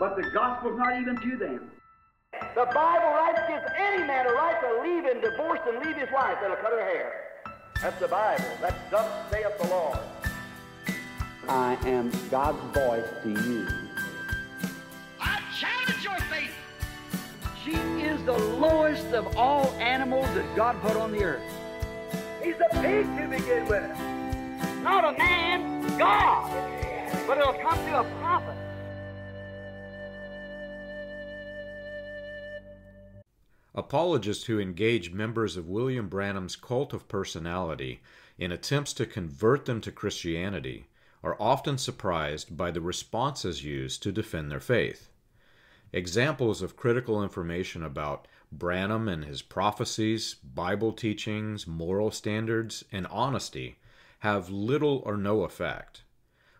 but the gospel's not even to them. The Bible rights gives any man a right to leave and divorce and leave his wife that'll cut her hair. That's the Bible. That's thus saith the Lord. I am God's voice to you. I challenge your faith. She is the lowest of all animals that God put on the earth. He's a pig to begin with. Not a man, God. But it'll come to a prophet. Apologists who engage members of William Branham's cult of personality in attempts to convert them to Christianity are often surprised by the responses used to defend their faith. Examples of critical information about Branham and his prophecies, Bible teachings, moral standards, and honesty have little or no effect.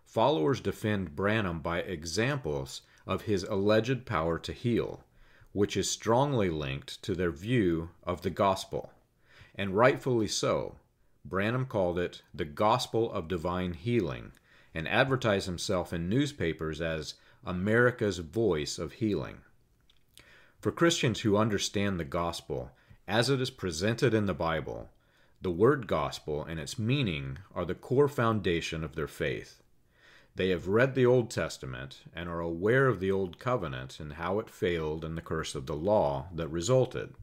Followers defend Branham by examples of his alleged power to heal which is strongly linked to their view of the gospel, and rightfully so. Branham called it the gospel of divine healing and advertised himself in newspapers as America's voice of healing. For Christians who understand the gospel as it is presented in the Bible, the word gospel and its meaning are the core foundation of their faith. They have read the Old Testament and are aware of the Old Covenant and how it failed and the curse of the law that resulted.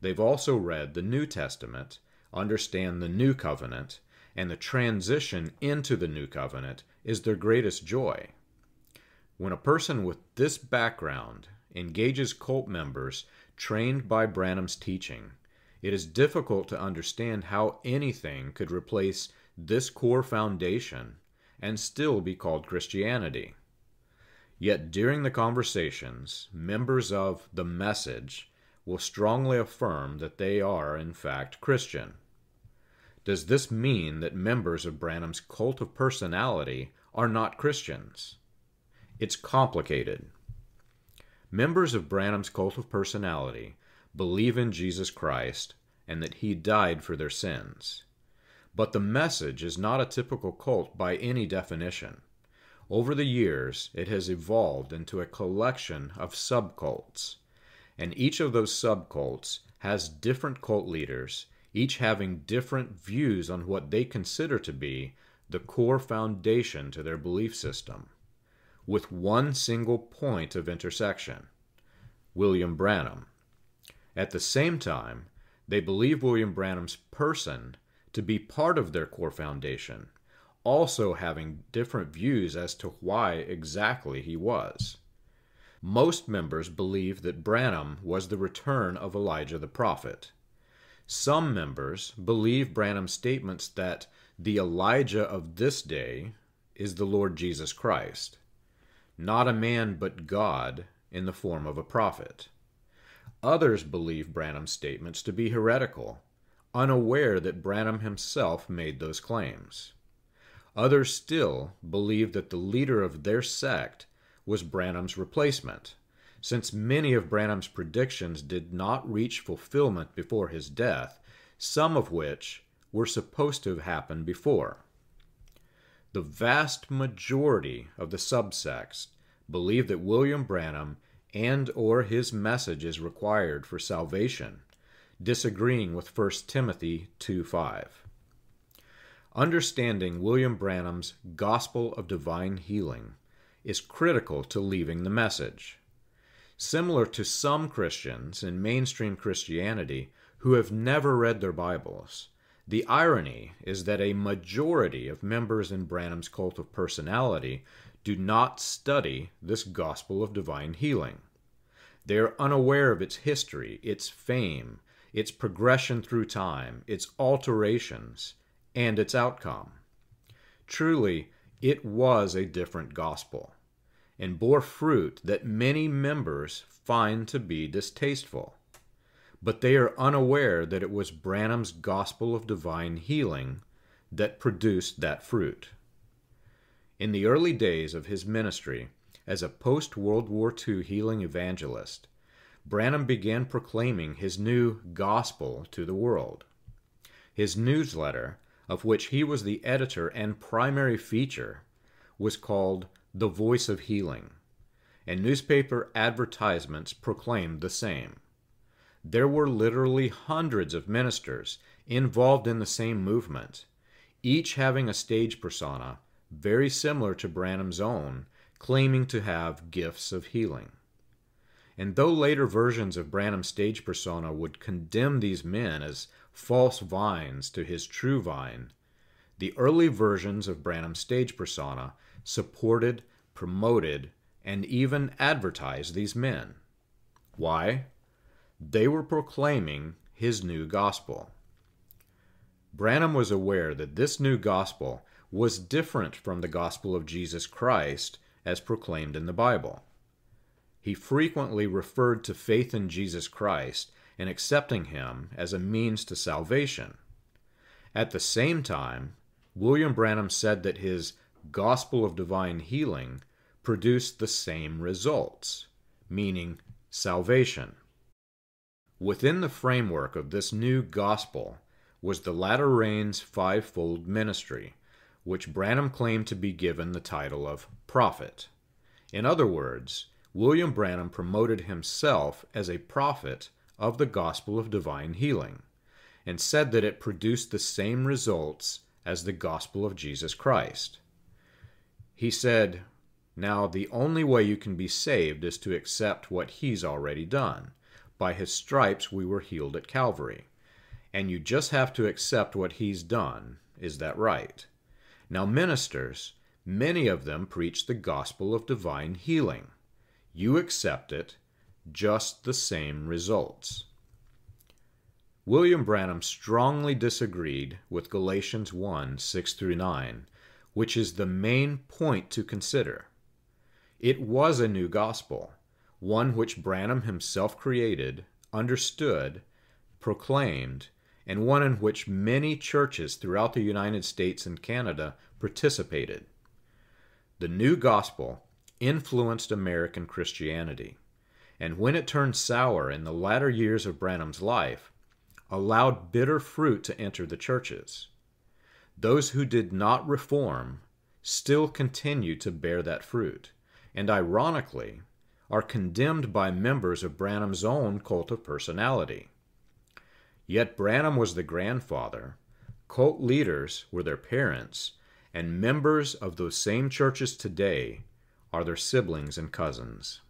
They've also read the New Testament, understand the New Covenant, and the transition into the New Covenant is their greatest joy. When a person with this background engages cult members trained by Branham's teaching, it is difficult to understand how anything could replace this core foundation and still be called Christianity. Yet during the conversations, members of the message will strongly affirm that they are, in fact, Christian. Does this mean that members of Branham's cult of personality are not Christians? It's complicated. Members of Branham's cult of personality believe in Jesus Christ and that he died for their sins. But the message is not a typical cult by any definition. Over the years, it has evolved into a collection of subcults, and each of those subcults has different cult leaders, each having different views on what they consider to be the core foundation to their belief system, with one single point of intersection William Branham. At the same time, they believe William Branham's person to be part of their core foundation, also having different views as to why exactly he was. Most members believe that Branham was the return of Elijah the prophet. Some members believe Branham's statements that the Elijah of this day is the Lord Jesus Christ, not a man but God in the form of a prophet. Others believe Branham's statements to be heretical unaware that Branham himself made those claims. Others still believe that the leader of their sect was Branham's replacement, since many of Branham's predictions did not reach fulfillment before his death, some of which were supposed to have happened before. The vast majority of the subsects believe that William Branham and or his message is required for salvation disagreeing with 1 Timothy 2:5. Understanding William Branham's gospel of divine healing is critical to leaving the message. Similar to some Christians in mainstream Christianity who have never read their Bibles, the irony is that a majority of members in Branham's cult of personality do not study this gospel of divine healing. They are unaware of its history, its fame, its progression through time, its alterations, and its outcome. Truly, it was a different gospel, and bore fruit that many members find to be distasteful. But they are unaware that it was Branham's gospel of divine healing that produced that fruit. In the early days of his ministry as a post World War II healing evangelist, Branham began proclaiming his new gospel to the world. His newsletter, of which he was the editor and primary feature, was called The Voice of Healing. and newspaper advertisements proclaimed the same. There were literally hundreds of ministers involved in the same movement, each having a stage persona very similar to Branham's own, claiming to have gifts of healing. And though later versions of Branham's stage persona would condemn these men as false vines to his true vine, the early versions of Branham's stage persona supported, promoted, and even advertised these men. Why? They were proclaiming his new gospel. Branham was aware that this new gospel was different from the gospel of Jesus Christ as proclaimed in the Bible. He frequently referred to faith in Jesus Christ and accepting him as a means to salvation. At the same time, William Branham said that his gospel of divine healing produced the same results, meaning salvation. Within the framework of this new gospel was the latter rain's fivefold ministry, which Branham claimed to be given the title of prophet. In other words, William Branham promoted himself as a prophet of the gospel of divine healing, and said that it produced the same results as the gospel of Jesus Christ. He said, Now the only way you can be saved is to accept what He's already done. By His stripes we were healed at Calvary. And you just have to accept what He's done. Is that right? Now, ministers, many of them preach the gospel of divine healing. You accept it, just the same results. William Branham strongly disagreed with Galatians 1 6 through 9, which is the main point to consider. It was a new gospel, one which Branham himself created, understood, proclaimed, and one in which many churches throughout the United States and Canada participated. The new gospel influenced American Christianity, and when it turned sour in the latter years of Branham's life, allowed bitter fruit to enter the churches. Those who did not reform still continue to bear that fruit, and ironically, are condemned by members of Branham's own cult of personality. Yet Branham was the grandfather, cult leaders were their parents, and members of those same churches today are their siblings and cousins.